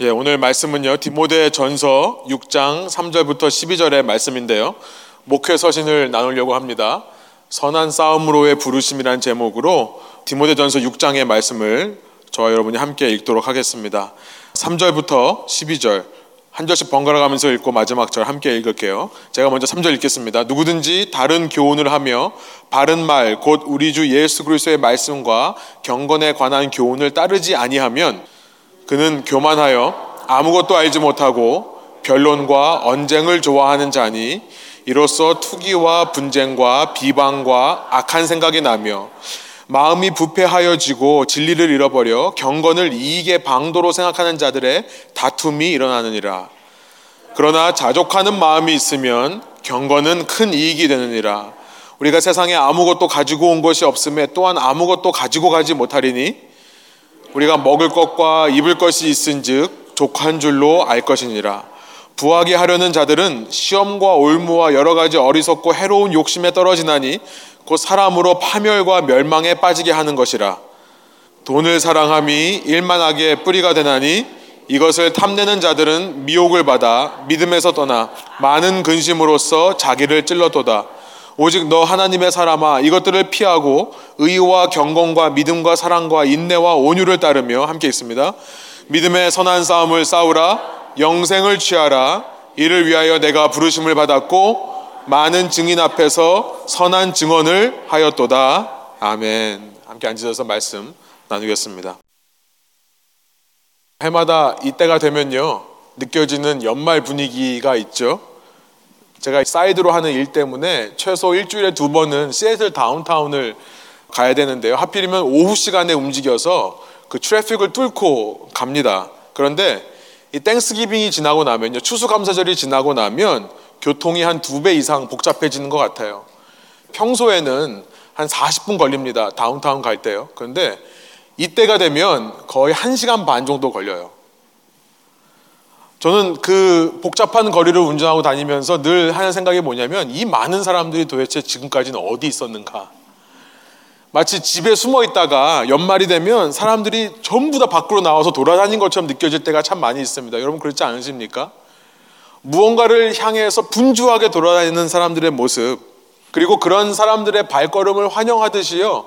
예, 오늘 말씀은요. 디모데 전서 6장 3절부터 12절의 말씀인데요. 목회 서신을 나누려고 합니다. 선한 싸움으로의 부르심이란 제목으로 디모데 전서 6장의 말씀을 저와 여러분이 함께 읽도록 하겠습니다. 3절부터 12절 한 절씩 번갈아 가면서 읽고 마지막 절 함께 읽을게요. 제가 먼저 3절 읽겠습니다. 누구든지 다른 교훈을 하며 바른 말 곧 우리 주 예수 그리스도의 말씀과 경건에 관한 교훈을 따르지 아니하면 그는 교만하여 아무것도 알지 못하고 변론과 언쟁을 좋아하는 자니 이로써 투기와 분쟁과 비방과 악한 생각이 나며 마음이 부패하여지고 진리를 잃어버려 경건을 이익의 방도로 생각하는 자들의 다툼이 일어나느니라. 그러나 자족하는 마음이 있으면 경건은 큰 이익이 되느니라. 우리가 세상에 아무것도 가지고 온 것이 없음에 또한 아무것도 가지고 가지 못하리니 우리가 먹을 것과 입을 것이 있은즉 족한 줄로 알 것이니라. 부하게 하려는 자들은 시험과 올무와 여러 가지 어리석고 해로운 욕심에 떨어지나니 곧 사람으로 파멸과 멸망에 빠지게 하는 것이라. 돈을 사랑함이 일만하게 뿌리가 되나니 이것을 탐내는 자들은 미혹을 받아 믿음에서 떠나 많은 근심으로써 자기를 찔러도다. 오직 너 하나님의 사람아 이것들을 피하고 의와 경건과 믿음과 사랑과 인내와 온유를 따르며 함께 있습니다. 믿음의 선한 싸움을 싸우라 영생을 취하라 이를 위하여 내가 부르심을 받았고 많은 증인 앞에서 선한 증언을 하였도다. 아멘. 함께 앉으셔서 말씀 나누겠습니다. 해마다 이때가 되면요 느껴지는 연말 분위기가 있죠. 제가 side로 하는 일 때문에 최소 일주일에 두 번은 시애틀 다운타운을 가야 되는데요. 하필이면 오후 시간에 움직여서 그 traffic을 뚫고 갑니다. 그런데 이 Thanksgiving이 지나고 나면요. 추수감사절이 지나고 나면 교통이 한 두 배 이상 복잡해지는 것 같아요. 평소에는 한 40분 걸립니다. 다운타운 갈 때요. 그런데 이때가 되면 거의 1시간 반 정도 걸려요. 저는 그 복잡한 거리를 운전하고 다니면서 늘 하는 생각이 뭐냐면 이 많은 사람들이 도대체 지금까지는 어디 있었는가. 마치 집에 숨어 있다가 연말이 되면 사람들이 전부 다 밖으로 나와서 돌아다닌 것처럼 느껴질 때가 참 많이 있습니다. 여러분 그렇지 않으십니까? 무언가를 향해서 분주하게 돌아다니는 사람들의 모습, 그리고 그런 사람들의 발걸음을 환영하듯이요.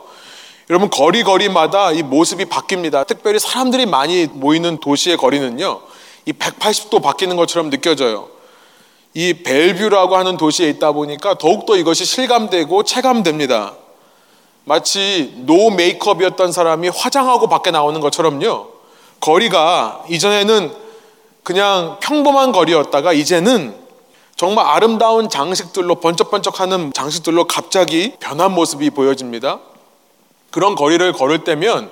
여러분 거리거리마다 이 모습이 바뀝니다. 특별히 사람들이 많이 모이는 도시의 거리는요. 이 180도 바뀌는 것처럼 느껴져요. 이 벨뷰라고 하는 도시에 있다 보니까 더욱더 이것이 실감되고 체감됩니다. 마치 노 메이크업이었던 사람이 화장하고 밖에 나오는 것처럼요. 거리가 이전에는 그냥 평범한 거리였다가 이제는 정말 아름다운 장식들로 번쩍번쩍하는 장식들로 갑자기 변한 모습이 보여집니다. 그런 거리를 걸을 때면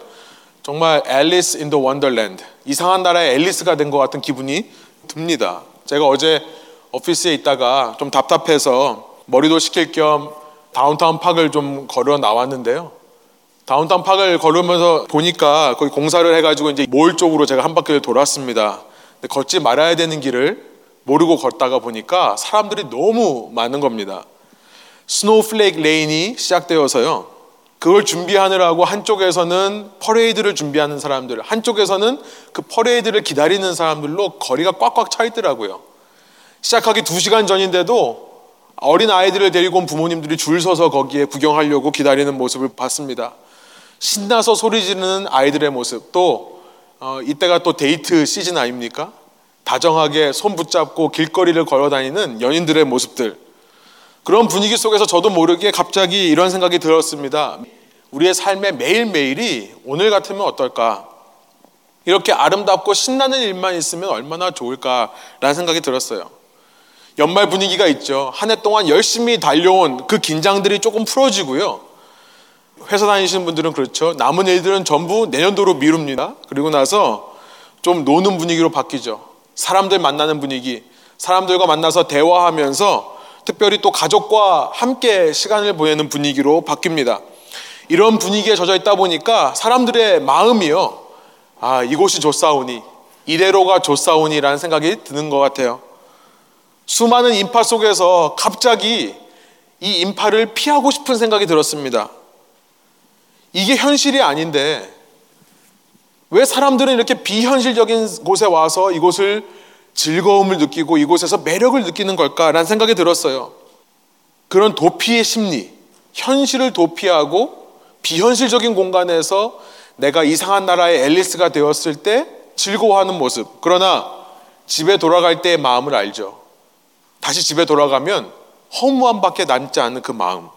정말 Alice in the Wonderland 이상한 나라의 앨리스가 된 것 같은 기분이 듭니다. 제가 어제 office에 있다가 좀 답답해서 머리도 식힐 겸 다운타운 파크를 좀 걸어 나왔는데요. 다운타운 파크를 걸으면서 보니까 거기 공사를 해가지고 이제 몰 쪽으로 제가 한 바퀴를 돌았습니다. 걷지 말아야 되는 길을 모르고 걷다가 보니까 사람들이 너무 많은 겁니다. Snowflake Lane이 시작되어서요. 그걸 준비하느라고 한쪽에서는 퍼레이드를 준비하는 사람들, 한쪽에서는 그 퍼레이드를 기다리는 사람들로 거리가 꽉꽉 차 있더라고요. 시작하기 두 시간 전인데도 어린 아이들을 데리고 온 부모님들이 줄 서서 거기에 구경하려고 기다리는 모습을 봤습니다. 신나서 소리 지르는 아이들의 모습, 또 어, 이때가 또 데이트 시즌 아닙니까? 다정하게 손 붙잡고 길거리를 걸어 다니는 연인들의 모습들. 그런 분위기 속에서 저도 모르게 갑자기 이런 생각이 들었습니다. 우리의 삶의 매일매일이 오늘 같으면 어떨까? 이렇게 아름답고 신나는 일만 있으면 얼마나 좋을까라는 생각이 들었어요. 연말 분위기가 있죠. 한 해 동안 열심히 달려온 그 긴장들이 조금 풀어지고요. 회사 다니시는 분들은 그렇죠. 남은 일들은 전부 내년도로 미룹니다. 그리고 나서 좀 노는 분위기로 바뀌죠. 사람들 만나는 분위기, 사람들과 만나서 대화하면서 특별히 또 가족과 함께 시간을 보내는 분위기로 바뀝니다. 이런 분위기에 젖어 있다 보니까 사람들의 마음이요. 아, 이곳이 좋사오니, 이대로가 좋사오니라는 생각이 드는 것 같아요. 수많은 인파 속에서 갑자기 이 인파를 피하고 싶은 생각이 들었습니다. 이게 현실이 아닌데, 왜 사람들은 이렇게 비현실적인 곳에 와서 이곳을 즐거움을 느끼고 이곳에서 매력을 느끼는 걸까라는 생각이 들었어요. 그런 도피의 심리, 현실을 도피하고 비현실적인 공간에서 내가 이상한 나라의 앨리스가 되었을 때 즐거워하는 모습. 그러나 집에 돌아갈 때의 마음을 알죠. 다시 집에 돌아가면 허무함밖에 남지 않는 그 마음.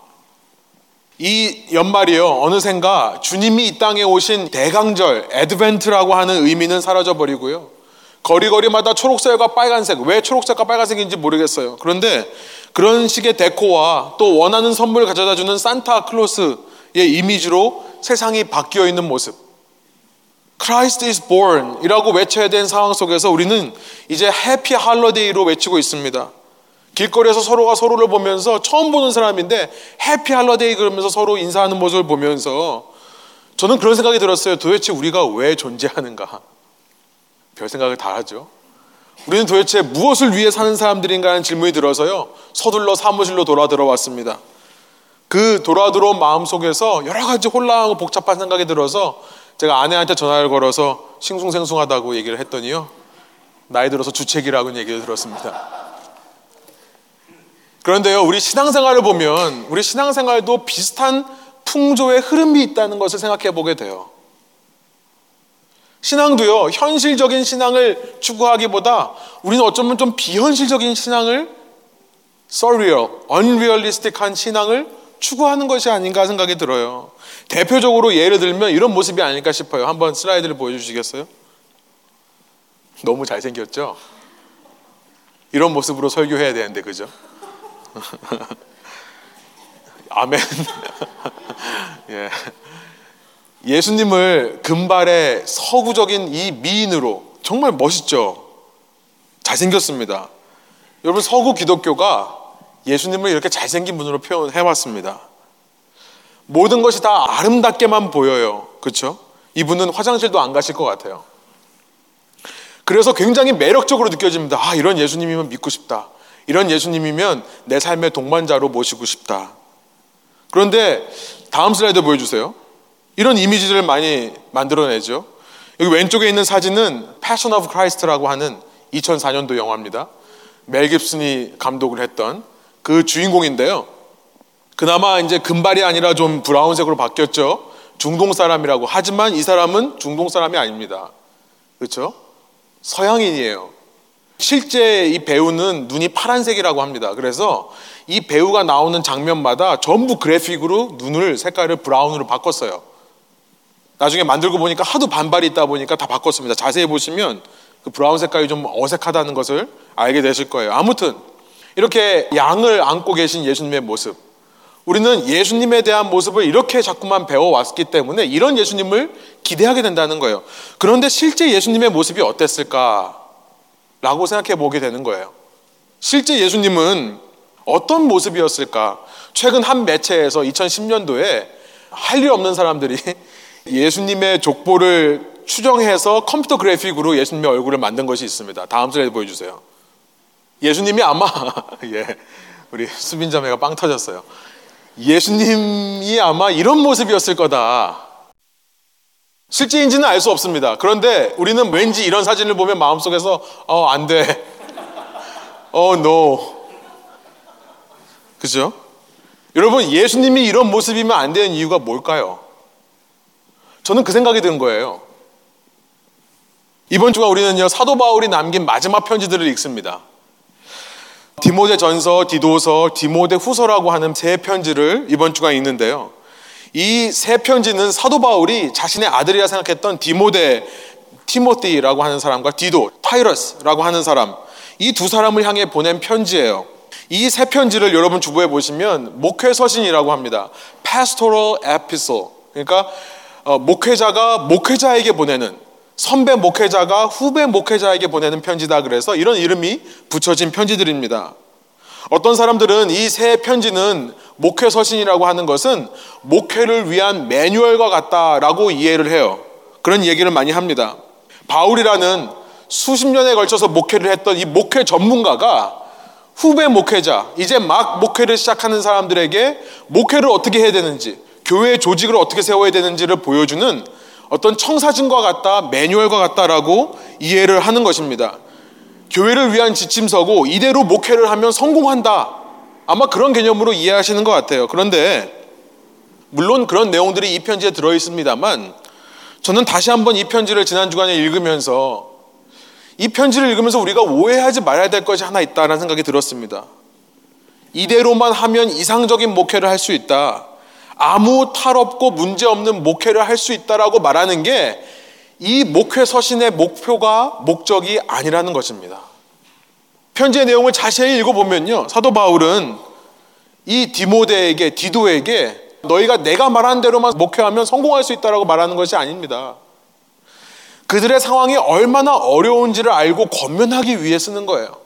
이 연말이요, 어느샌가 주님이 이 땅에 오신 대강절, 에드벤트라고 하는 의미는 사라져 버리고요. 거리거리마다 초록색과 빨간색, 왜 초록색과 빨간색인지 모르겠어요. 그런데 그런 식의 데코와 또 원하는 선물을 가져다 주는 산타 클로스의 이미지로 세상이 바뀌어 있는 모습. Christ is born 이라고 외쳐야 되는 상황 속에서 우리는 이제 해피 할러데이로 외치고 있습니다. 길거리에서 서로가 서로를 보면서 처음 보는 사람인데 해피 할러데이 그러면서 서로 인사하는 모습을 보면서 저는 그런 생각이 들었어요. 도대체 우리가 왜 존재하는가? 별 생각을 다 하죠. 우리는 도대체 무엇을 위해 사는 사람들인가 하는 질문이 들어서요. 서둘러 사무실로 돌아 들어왔습니다. 그 돌아 들어온 마음 속에서 여러 가지 혼란하고 복잡한 생각이 들어서 제가 아내한테 전화를 걸어서 싱숭생숭하다고 얘기를 했더니요. 나이 들어서 주책이라고 얘기를 들었습니다. 그런데요, 우리 신앙생활을 보면 우리 신앙생활도 비슷한 풍조의 흐름이 있다는 것을 생각해 보게 돼요. 신앙도요, 현실적인 신앙을 추구하기보다 우리는 어쩌면 좀 비현실적인 신앙을 surreal, unrealistic한 신앙을 추구하는 것이 아닌가 생각이 들어요. 대표적으로 예를 들면 이런 모습이 아닐까 싶어요. 한번 슬라이드를 보여주시겠어요? 너무 잘생겼죠? 이런 모습으로 설교해야 되는데, 그죠? 아멘. 예. 예수님을 금발의 서구적인 이 미인으로 정말 멋있죠. 잘생겼습니다. 여러분 서구 기독교가 예수님을 이렇게 잘생긴 분으로 표현해 왔습니다. 모든 것이 다 아름답게만 보여요. 그렇죠? 이분은 화장실도 안 가실 것 같아요. 그래서 굉장히 매력적으로 느껴집니다. 아, 이런 예수님이면 믿고 싶다. 이런 예수님이면 내 삶의 동반자로 모시고 싶다. 그런데 다음 슬라이드 보여주세요. 이런 이미지들을 많이 만들어내죠. 여기 왼쪽에 있는 사진은 Passion of Christ라고 하는 2004년도 영화입니다. 멜 깁슨이 감독을 했던 그 주인공인데요. 그나마 이제 금발이 아니라 좀 brown색으로 바뀌었죠. 중동 사람이라고. 하지만 이 사람은 중동 사람이 아닙니다. 그렇죠? 서양인이에요. 실제 이 배우는 눈이 파란색이라고 합니다. 그래서 이 배우가 나오는 장면마다 전부 그래픽으로 눈을 색깔을 brown으로 바꿨어요. 나중에 만들고 보니까 하도 반발이 있다 보니까 다 바꿨습니다. 자세히 보시면 그 brown 색깔이 좀 어색하다는 것을 알게 되실 거예요. 아무튼 이렇게 양을 안고 계신 예수님의 모습. 우리는 예수님에 대한 모습을 이렇게 자꾸만 배워왔기 때문에 이런 예수님을 기대하게 된다는 거예요. 그런데 실제 예수님의 모습이 어땠을까? 라고 생각해 보게 되는 거예요. 실제 예수님은 어떤 모습이었을까? 최근 한 매체에서 2010년도에 할 일 없는 사람들이 예수님의 족보를 추정해서 컴퓨터 그래픽으로 예수님의 얼굴을 만든 것이 있습니다. 다음 슬라이드 보여주세요. 예수님이 아마 예, 우리 수빈 자매가 빵 터졌어요. 예수님이 아마 이런 모습이었을 거다. 실제인지는 알 수 없습니다. 그런데 우리는 왠지 이런 사진을 보면 마음속에서 어, 안 돼. 어, no. 그죠? 여러분, 예수님이 이런 모습이면 안 되는 이유가 뭘까요? 저는 그 생각이 든 거예요. 이번 주가 우리는요, 사도 바울이 남긴 마지막 편지들을 읽습니다. 디모데 전서, 디도서, 디모데 후서라고 하는 세 편지를 이번 주가 읽는데요. 이 세 편지는 사도 바울이 자신의 아들이라 생각했던 디모데, 티모티라고 하는 사람과 디도, 타이러스라고 하는 사람, 이 두 사람을 향해 보낸 편지예요. 이 세 편지를 여러분 주부에 보시면 목회 서신이라고 합니다. pastoral epistle. 그러니까 어, 목회자가 목회자에게 보내는 선배 목회자가 후배 목회자에게 보내는 편지다 그래서 이런 이름이 붙여진 편지들입니다. 어떤 사람들은 이 세 편지는 목회 서신이라고 하는 것은 목회를 위한 매뉴얼과 같다라고 이해를 해요. 그런 얘기를 많이 합니다. 바울이라는 수십 년에 걸쳐서 목회를 했던 이 목회 전문가가 후배 목회자, 이제 막 목회를 시작하는 사람들에게 목회를 어떻게 해야 되는지, 교회 조직을 어떻게 세워야 되는지를 보여주는 어떤 청사진과 같다, 매뉴얼과 같다라고 이해를 하는 것입니다. 교회를 위한 지침서고 이대로 목회를 하면 성공한다. 아마 그런 개념으로 이해하시는 것 같아요. 그런데 물론 그런 내용들이 이 편지에 들어 있습니다만 저는 다시 한번 이 편지를 지난 주간에 읽으면서 이 편지를 읽으면서 우리가 오해하지 말아야 될 것이 하나 있다라는 생각이 들었습니다. 이대로만 하면 이상적인 목회를 할 수 있다. 아무 탈 없고 문제 없는 목회를 할 수 있다라고 말하는 게 이 목회 서신의 목표가 목적이 아니라는 것입니다. 편지의 내용을 자세히 읽어보면요. 사도 바울은 이 디모데에게, 디도에게 너희가 내가 말한 대로만 목회하면 성공할 수 있다라고 말하는 것이 아닙니다. 그들의 상황이 얼마나 어려운지를 알고 권면하기 위해 쓰는 거예요.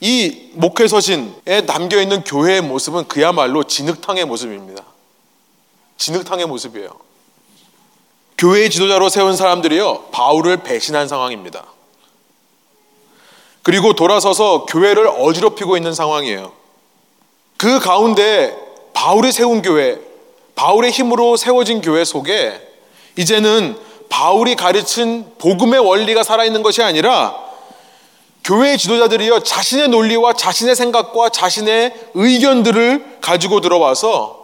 이 목회 서신에 담겨 있는 교회의 모습은 그야말로 진흙탕의 모습입니다. 진흙탕의 모습이에요. 교회의 지도자로 세운 사람들이요, 바울을 배신한 상황입니다. 그리고 돌아서서 교회를 어지럽히고 있는 상황이에요. 그 가운데 바울이 세운 교회, 바울의 힘으로 세워진 교회 속에 이제는 바울이 가르친 복음의 원리가 살아있는 것이 아니라 교회의 지도자들이요 자신의 논리와 자신의 생각과 자신의 의견들을 가지고 들어와서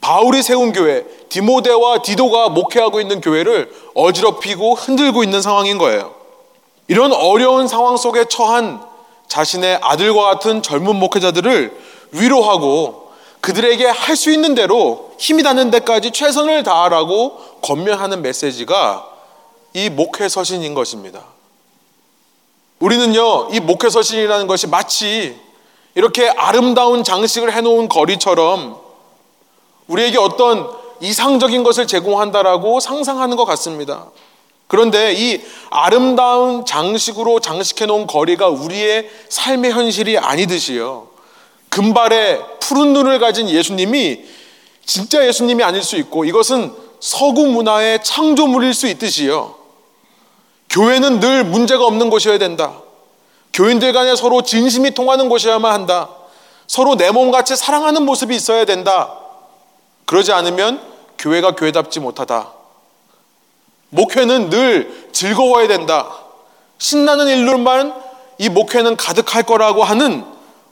바울이 세운 교회, 디모데와 디도가 목회하고 있는 교회를 어지럽히고 흔들고 있는 상황인 거예요. 이런 어려운 상황 속에 처한 자신의 아들과 같은 젊은 목회자들을 위로하고 그들에게 할 수 있는 대로 힘이 닿는 데까지 최선을 다하라고 권면하는 메시지가 이 목회 서신인 것입니다. 우리는요, 이 목회 서신이라는 것이 마치 이렇게 아름다운 장식을 해놓은 거리처럼 우리에게 어떤 이상적인 것을 제공한다라고 상상하는 것 같습니다. 그런데 이 아름다운 장식으로 장식해 놓은 거리가 우리의 삶의 현실이 아니듯이요. 금발의 푸른 눈을 가진 예수님이 진짜 예수님이 아닐 수 있고 이것은 서구 문화의 창조물일 수 있듯이요. 교회는 늘 문제가 없는 곳이어야 된다. 교인들 간에 서로 진심이 통하는 곳이어야만 한다. 서로 내 몸같이 사랑하는 모습이 있어야 된다. 그러지 않으면 교회가 교회답지 못하다. 목회는 늘 즐거워야 된다. 신나는 일로만 이 목회는 가득할 거라고 하는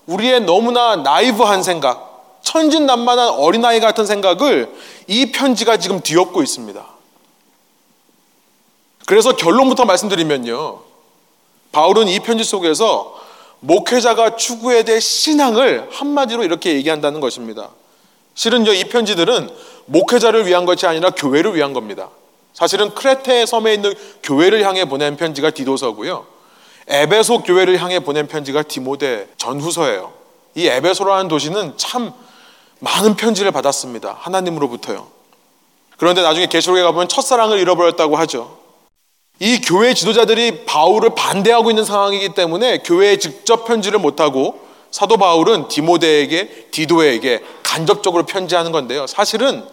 우리의 너무나 나이브한 생각, 천진난만한 어린아이 같은 생각을 이 편지가 지금 뒤엎고 있습니다. 그래서 결론부터 말씀드리면요. 바울은 이 편지 속에서 목회자가 추구해야 될 신앙을 한마디로 이렇게 얘기한다는 것입니다. 실은요, 이 편지들은 목회자를 위한 것이 아니라 교회를 위한 겁니다. 사실은 크레테 섬에 있는 교회를 향해 보낸 편지가 디도서고요. 에베소 교회를 향해 보낸 편지가 디모데 전후서예요. 이 에베소라는 도시는 참 많은 편지를 받았습니다. 하나님으로부터요. 그런데 나중에 계시록에 가보면 첫사랑을 잃어버렸다고 하죠. 이 교회 지도자들이 바울을 반대하고 있는 상황이기 때문에 교회에 직접 편지를 못하고 사도 바울은 디모데에게 디도에게 간접적으로 편지하는 건데요. 사실은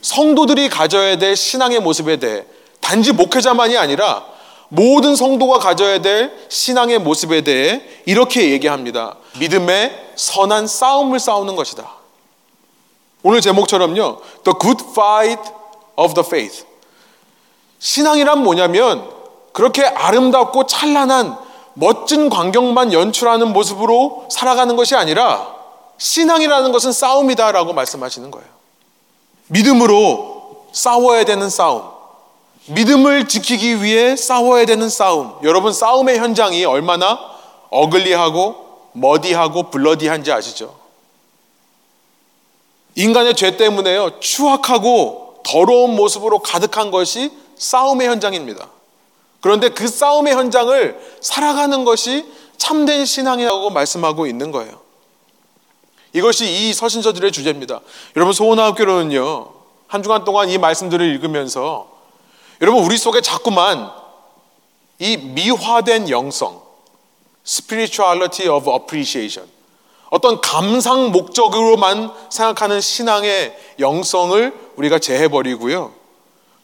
성도들이 가져야 될 신앙의 모습에 대해 단지 목회자만이 아니라 모든 성도가 가져야 될 신앙의 모습에 대해 이렇게 얘기합니다. 믿음의 선한 싸움을 싸우는 것이다. 오늘 제목처럼요. The good fight of the faith. 신앙이란 뭐냐면 그렇게 아름답고 찬란한 멋진 광경만 연출하는 모습으로 살아가는 것이 아니라 신앙이라는 것은 싸움이다라고 말씀하시는 거예요. 믿음으로 싸워야 되는 싸움. 믿음을 지키기 위해 싸워야 되는 싸움. 여러분, 싸움의 현장이 얼마나 어글리하고 머디하고 블러디한지 아시죠? 인간의 죄 때문에요. 추악하고 더러운 모습으로 가득한 것이 싸움의 현장입니다. 그런데 그 싸움의 현장을 살아가는 것이 참된 신앙이라고 말씀하고 있는 거예요. 이것이 이 서신서들의 주제입니다. 여러분 소원학교로는요 한 주간 동안 이 말씀들을 읽으면서 여러분 우리 속에 자꾸만 이 미화된 영성, spirituality of appreciation, 어떤 감상 목적으로만 생각하는 신앙의 영성을 우리가 제해버리고요.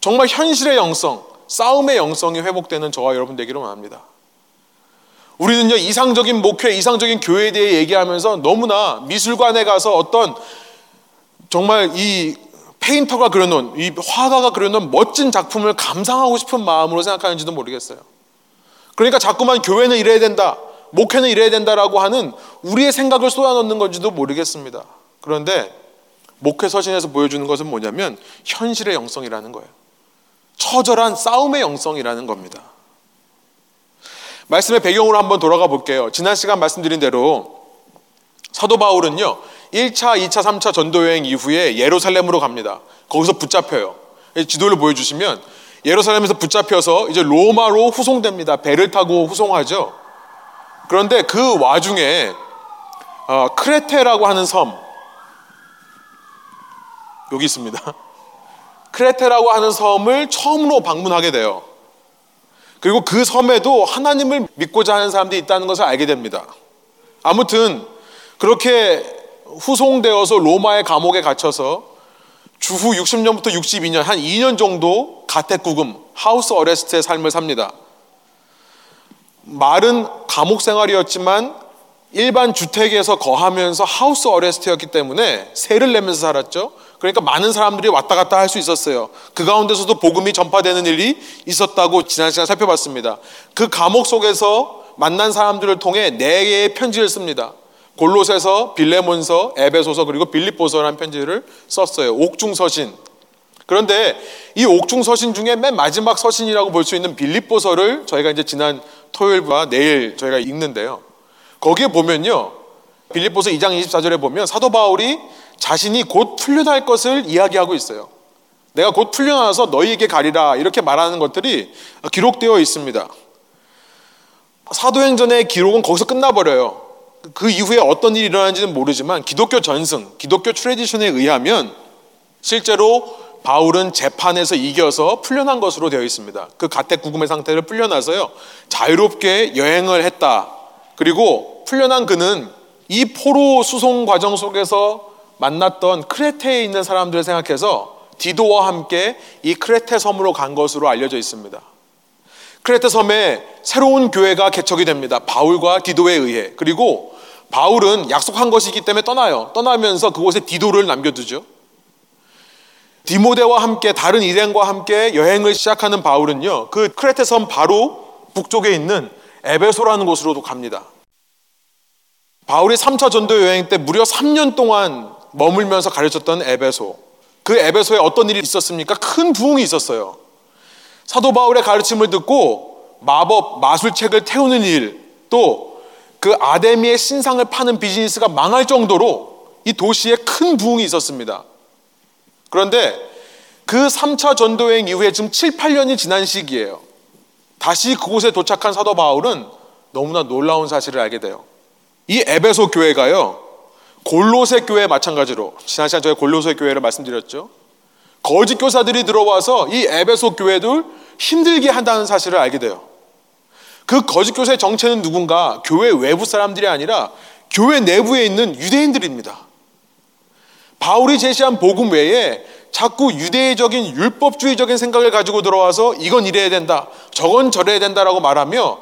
정말 현실의 영성, 싸움의 영성이 회복되는 저와 여러분 되기를 원합니다. 우리는요, 이상적인 목회, 이상적인 교회에 대해 얘기하면서 너무나 미술관에 가서 어떤 정말 이 페인터가 그려놓은 이 화가가 그려놓은 멋진 작품을 감상하고 싶은 마음으로 생각하는지도 모르겠어요. 그러니까 자꾸만 교회는 이래야 된다, 목회는 이래야 된다라고 하는 우리의 생각을 쏟아넣는 건지도 모르겠습니다. 그런데 목회 서신에서 보여주는 것은 뭐냐면 현실의 영성이라는 거예요. 처절한 싸움의 영성이라는 겁니다. 말씀의 배경으로 한번 돌아가 볼게요. 지난 시간 말씀드린 대로 사도 바울은요, 1차, 2차, 3차 전도여행 이후에 예루살렘으로 갑니다. 거기서 붙잡혀요. 지도를 보여주시면 예루살렘에서 붙잡혀서 이제 로마로 후송됩니다. 배를 타고 후송하죠. 그런데 그 와중에 어, 크레테라고 하는 섬 여기 있습니다. 크레테라고 하는 섬을 처음으로 방문하게 돼요. 그리고 그 섬에도 하나님을 믿고자 하는 사람들이 있다는 것을 알게 됩니다. 아무튼 그렇게 후송되어서 로마의 감옥에 gat혀서 주후 60년부터 62년 한 2년 정도 가택구금 하우스 어레스트의 삶을 삽니다. 말은 감옥 생활이었지만 일반 주택에서 거하면서 하우스 어레스트였기 때문에 세를 내면서 살았죠. 그러니까 많은 사람들이 왔다 갔다 할 수 있었어요. 그 가운데서도 복음이 전파되는 일이 있었다고 지난 시간 살펴봤습니다. 그 감옥 속에서 만난 사람들을 통해 네 개의 편지를 씁니다. 골로새서, 빌레몬서, 에베소서 그리고 빌립보서라는 편지를 썼어요. 옥중 서신. 그런데 이 옥중 서신 중에 맨 마지막 서신이라고 볼 수 있는 빌립보서를 저희가 이제 지난 토요일과 내일 저희가 읽는데요. 거기에 보면요. 빌립보서 2장 24절에 보면 사도 바울이 자신이 곧 풀려날 것을 이야기하고 있어요. 내가 곧 풀려나서 너희에게 가리라 이렇게 말하는 것들이 기록되어 있습니다. 사도행전의 기록은 거기서 끝나버려요. 그 이후에 어떤 일이 일어나는지는 모르지만 기독교 전승, 기독교 트레디션에 의하면 실제로 바울은 재판에서 이겨서 풀려난 것으로 되어 있습니다. 그 가택 구금의 상태를 풀려나서요. 자유롭게 여행을 했다. 그리고 풀려난 그는 이 포로 수송 과정 속에서 만났던 크레테에 있는 사람들을 생각해서 디도와 함께 이 크레테 섬으로 간 것으로 알려져 있습니다. 크레테 섬에 새로운 교회가 개척이 됩니다. 바울과 디도에 의해. 그리고 바울은 약속한 것이기 때문에 떠나요. 떠나면서 그곳에 디도를 남겨두죠. 디모데와 함께 다른 일행과 함께 여행을 시작하는 바울은요. 그 크레테 섬 바로 북쪽에 있는 에베소라는 곳으로도 갑니다. 바울이 3차 전도 여행 때 무려 3년 동안 머물면서 가르쳤던 에베소. 그 에베소에 어떤 일이 있었습니까? 큰 부흥이 있었어요. 사도 바울의 가르침을 듣고 마법, 마술책을 태우는 일, 또 그 아데미의 신상을 파는 비즈니스가 망할 정도로 이 도시에 큰 부흥이 있었습니다. 그런데 그 3차 전도여행 이후에 지금 7, 8년이 지난 시기예요. 다시 그곳에 도착한 사도 바울은 너무나 놀라운 사실을 알게 돼요. 이 에베소 교회가요, 골로새 교회 마찬가지로 지난 시간 저희 골로새 교회를 말씀드렸죠. 거짓 교사들이 들어와서 이 에베소 교회들 힘들게 한다는 사실을 알게 돼요. 그 거짓 교사의 정체는 누군가 교회 외부 사람들이 아니라 교회 내부에 있는 유대인들입니다. 바울이 제시한 복음 외에 자꾸 유대적인 율법주의적인 생각을 가지고 들어와서 이건 이래야 된다, 저건 저래야 된다라고 말하며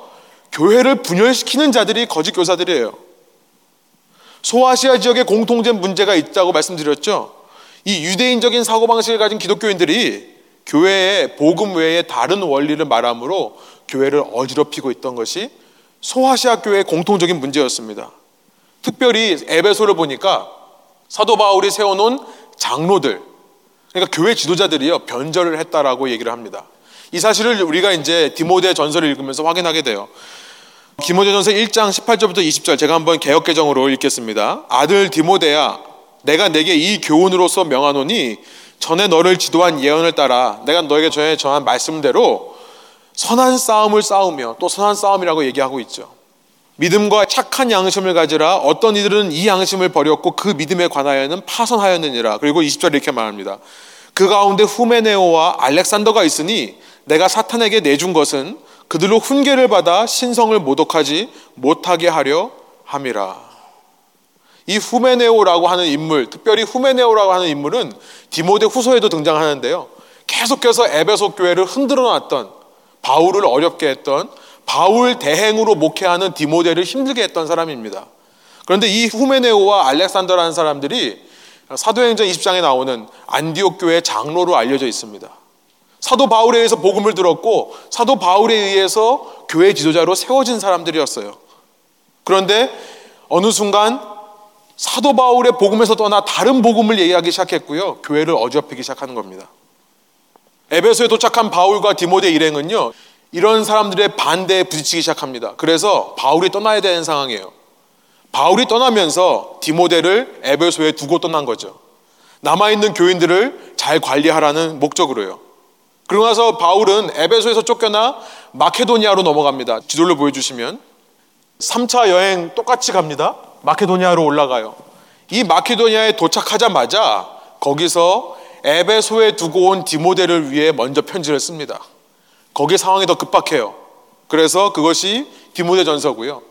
교회를 분열시키는 자들이 거짓 교사들이에요. 소아시아 지역에 공통된 문제가 있다고 말씀드렸죠. 이 유대인적인 사고방식을 가진 기독교인들이 교회의 복음 외에 다른 원리를 말함으로 교회를 어지럽히고 있던 것이 소아시아 교회의 공통적인 문제였습니다. 특별히 에베소를 보니까 사도 바울이 세워놓은 장로들, 그러니까 교회 지도자들이요 변절을 했다라고 얘기를 합니다. 이 사실을 우리가 이제 디모데 전서를 읽으면서 확인하게 돼요. 디모데 전서 1장 18절부터 20절 제가 한번 개혁 개정으로 읽겠습니다. 아들 디모데야 내가 내게 이 교훈으로서 명하노니 전에 너를 지도한 예언을 따라 내가 너에게 전에 전한 말씀대로 선한 싸움을 싸우며 또 선한 싸움이라고 얘기하고 있죠. 믿음과 착한 양심을 가지라 어떤 이들은 이 양심을 버렸고 그 믿음에 관하여는 파선하였느니라. 그리고 20절 이렇게 말합니다. 그 가운데 후메네오와 알렉산더가 있으니 내가 사탄에게 내준 것은 그들로 훈계를 받아 신성을 모독하지 못하게 하려 함이라. 이 후메네오라고 하는 인물, 특별히 후메네오라고 하는 인물은 디모데 후서에도 등장하는데요. 계속해서 에베소 교회를 흔들어 놨던 바울을 어렵게 했던 바울 대행으로 목회하는 디모데를 힘들게 했던 사람입니다. 그런데 이 후메네오와 알렉산더라는 사람들이 사도행전 20장에 나오는 안디옥 교회 장로로 알려져 있습니다. 사도 바울에 의해서 복음을 들었고 사도 바울에 의해서 교회 지도자로 세워진 사람들이었어요. 그런데 어느 순간 사도 바울의 복음에서 떠나 다른 복음을 얘기하기 시작했고요. 교회를 어지럽히기 시작하는 겁니다. 에베소에 도착한 바울과 디모데 일행은요. 이런 사람들의 반대에 부딪히기 시작합니다. 그래서 바울이 떠나야 되는 상황이에요. 바울이 떠나면서 디모데를 에베소에 두고 떠난 거죠. 남아있는 교인들을 잘 관리하라는 목적으로요. 그러고 나서 바울은 에베소에서 쫓겨나 마케도니아로 넘어갑니다. 지도를 보여주시면 3차 여행 똑같이 갑니다. 마케도니아로 올라가요. 이 마케도니아에 도착하자마자 거기서 에베소에 두고 온 디모데를 위해 먼저 편지를 씁니다. 거기 상황이 더 급박해요. 그래서 그것이 디모데 전서고요.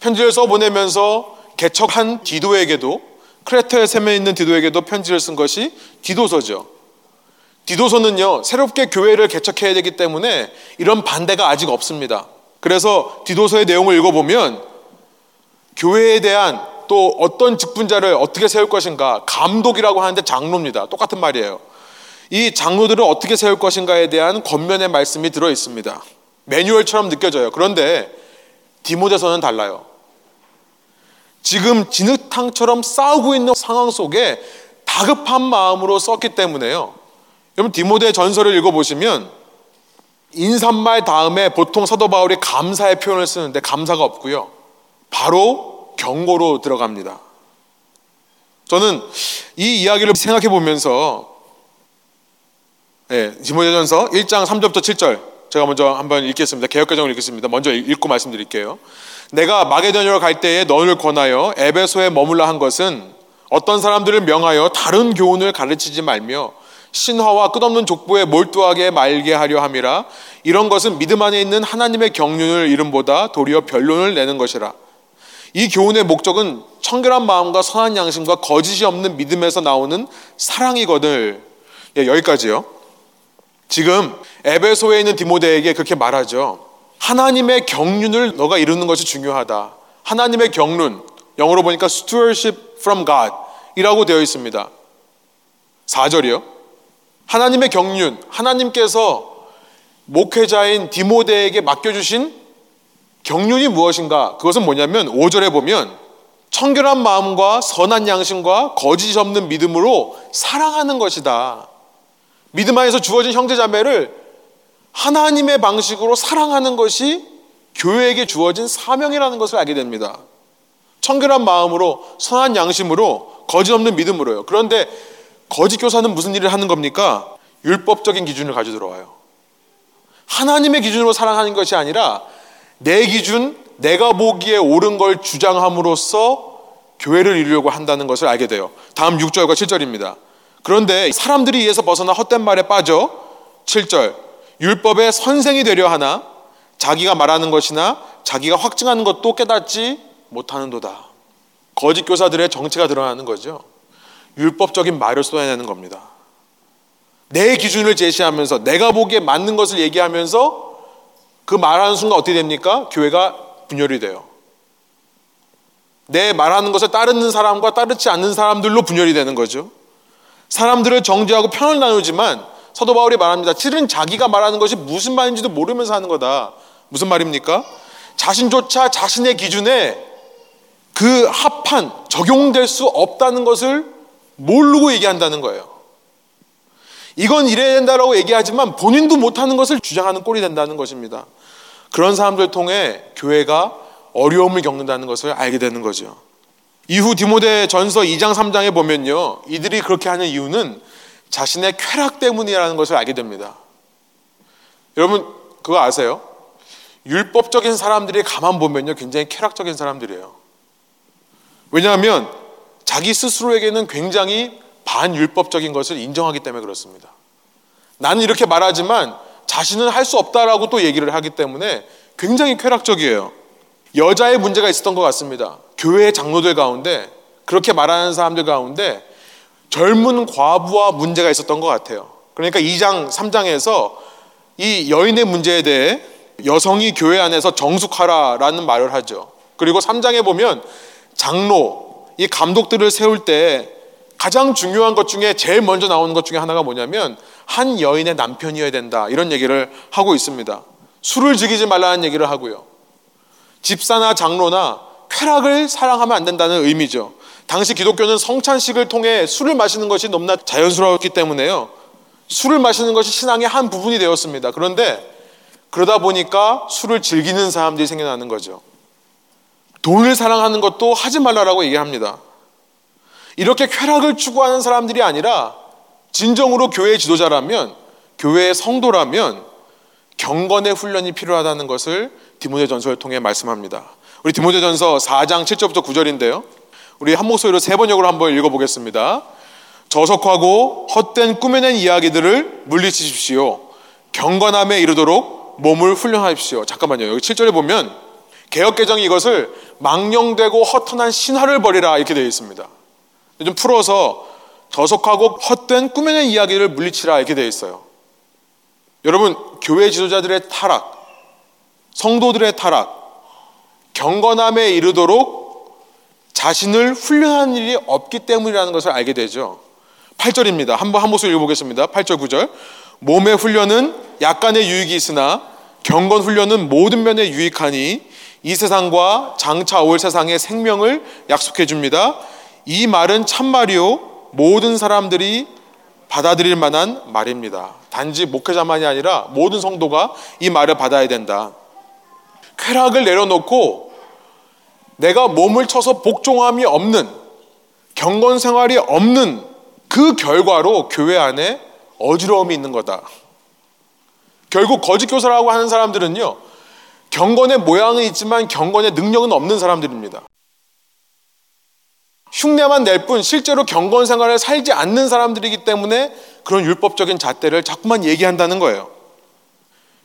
편지를 써보내면서 개척한 디도에게도 크레터에 세에 있는 디도에게도 편지를 쓴 것이 디도서죠. 디도서는요, 새롭게 교회를 개척해야 되기 때문에 이런 반대가 아직 없습니다. 그래서 디도서의 내용을 읽어보면 교회에 대한 또 어떤 직분자를 어떻게 세울 것인가 감독이라고 하는데 장로입니다. 똑같은 말이에요. 이 장로들을 어떻게 세울 것인가에 대한 겉면의 말씀이 들어 있습니다. 매뉴얼처럼 느껴져요. 그런데 디모데서는 달라요. 지금 진흙탕처럼 싸우고 있는 상황 속에 다급한 마음으로 썼기 때문에요. 여러분 디모데 전설을 읽어보시면 인사말 다음에 보통 사도 바울이 감사의 표현을 쓰는데 감사가 없고요. 바로 경고로 들어갑니다. 저는 이 이야기를 생각해 보면서 네, 디모데전서 1장 3절부터 7절 제가 먼저 한번 읽겠습니다. 개혁개정을 읽겠습니다. 먼저 읽고 말씀드릴게요. 내가 마게도니아로 갈 때에 너를 권하여 에베소에 머물라 한 것은 어떤 사람들을 명하여 다른 교훈을 가르치지 말며 신화와 끝없는 족보에 몰두하게 말게 하려 함이라 이런 것은 믿음 안에 있는 하나님의 경륜을 이름보다 도리어 변론을 내는 것이라 이 교훈의 목적은 청결한 마음과 선한 양심과 거짓이 없는 믿음에서 나오는 사랑이거늘 예, 여기까지요 지금 에베소에 있는 디모데에게 그렇게 말하죠 하나님의 경륜을 너가 이루는 것이 중요하다 하나님의 경륜 영어로 보니까 stewardship from God 이라고 되어 있습니다 4절이요 하나님의 경륜, 하나님께서 목회자인 디모데에게 맡겨주신 경륜이 무엇인가? 그것은 뭐냐면 5절에 보면 청결한 마음과 선한 양심과 거짓 없는 믿음으로 사랑하는 것이다. 믿음 안에서 주어진 형제자매를 하나님의 방식으로 사랑하는 것이 교회에게 주어진 사명이라는 것을 알게 됩니다. 청결한 마음으로 선한 양심으로 거짓 없는 믿음으로요. 그런데 거짓 교사는 무슨 일을 하는 겁니까? 율법적인 기준을 가지고 들어와요. 하나님의 기준으로 사랑하는 것이 아니라 내 기준, 내가 보기에 옳은 걸 주장함으로써 교회를 이루려고 한다는 것을 알게 돼요. 다음 6절과 7절입니다. 그런데 사람들이 이에서 벗어나 헛된 말에 빠져 7절 율법의 선생이 되려 하나 자기가 말하는 것이나 자기가 확증하는 것도 깨닫지 못하는도다. 거짓 교사들의 정체가 드러나는 거죠. 율법적인 말을 쏟아내는 겁니다. 내 기준을 제시하면서 내가 보기에 맞는 것을 얘기하면서 그 말하는 순간 어떻게 됩니까? 교회가 분열이 돼요. 내 말하는 것을 따르는 사람과 따르지 않는 사람들로 분열이 되는 거죠. 사람들을 정죄하고 편을 나누지만 사도 바울이 말합니다. 실은 자기가 말하는 것이 무슨 말인지도 모르면서 하는 거다. 무슨 말입니까? 자신조차 자신의 기준에 그 합한 적용될 수 없다는 것을 모르고 얘기한다는 거예요. 이건 이래야 된다라고 얘기하지만 본인도 못하는 것을 주장하는 꼴이 된다는 것입니다. 그런 사람들 통해 교회가 어려움을 겪는다는 것을 알게 되는 거죠. 이후 디모데 전서 2장 3장에 보면요. 이들이 그렇게 하는 이유는 자신의 쾌락 때문이라는 것을 알게 됩니다. 여러분, 그거 아세요? 율법적인 사람들이 가만 보면요. 굉장히 쾌락적인 사람들이에요. 왜냐하면 자기 스스로에게는 굉장히 반율법적인 것을 인정하기 때문에 그렇습니다. 나는 이렇게 말하지만 자신은 할 수 없다라고 또 얘기를 하기 때문에 굉장히 쾌락적이에요. 여자의 문제가 있었던 것 같습니다. 교회 장로들 가운데 그렇게 말하는 사람들 가운데 젊은 과부와 문제가 있었던 것 같아요. 그러니까 2장, 3장에서 이 여인의 문제에 대해 여성이 교회 안에서 정숙하라라는 말을 하죠. 그리고 3장에 보면 장로, 이 감독들을 세울 때 가장 중요한 것 중에 제일 먼저 나오는 것 중에 하나가 뭐냐면 한 여인의 남편이어야 된다. 이런 얘기를 하고 있습니다. 술을 즐기지 말라는 얘기를 하고요. 집사나 장로나 쾌락을 사랑하면 안 된다는 의미죠. 당시 기독교는 성찬식을 통해 술을 마시는 것이 너무나 자연스러웠기 때문에요. 술을 마시는 것이 신앙의 한 부분이 되었습니다. 그런데 그러다 보니까 술을 즐기는 사람들이 생겨나는 거죠. 돈을 사랑하는 것도 하지 말라라고 얘기합니다. 이렇게 쾌락을 추구하는 사람들이 아니라 진정으로 교회 지도자라면 교회의 성도라면 경건의 훈련이 필요하다는 것을 디모데전서를 통해 말씀합니다. 우리 디모데전서 4장 7절부터 9절인데요. 우리 한 목소리로 세 번역으로 한번 읽어보겠습니다. 저속하고 헛된 꾸며낸 이야기들을 물리치십시오. 경건함에 이르도록 몸을 훈련하십시오. 잠깐만요. 여기 7절에 보면 개혁개정이 이것을 망령되고 허탄한 신화를 버리라 이렇게 되어 있습니다. 좀 풀어서 저속하고 헛된 꾸며낸 이야기를 물리치라 이렇게 되어 있어요. 여러분, 교회 지도자들의 타락, 성도들의 타락, 경건함에 이르도록 자신을 훈련하는 일이 없기 때문이라는 것을 알게 되죠. 8절입니다. 한번 한 목소리 읽어보겠습니다. 8절, 9절. 몸의 훈련은 약간의 유익이 있으나 경건 훈련은 모든 면에 유익하니 이 세상과 장차 올 세상의 생명을 약속해 줍니다. 이 말은 참말이요. 모든 사람들이 받아들일 만한 말입니다. 단지 목회자만이 아니라 모든 성도가 이 말을 받아야 된다. 쾌락을 내려놓고 내가 몸을 쳐서 복종함이 없는 경건 생활이 없는 그 결과로 교회 안에 어지러움이 있는 거다. 결국 거짓 교사라고 하는 사람들은요, 경건의 모양은 있지만 경건의 능력은 없는 사람들입니다. 흉내만 낼 뿐 실제로 경건 생활을 살지 않는 사람들이기 때문에 그런 율법적인 잣대를 자꾸만 얘기한다는 거예요.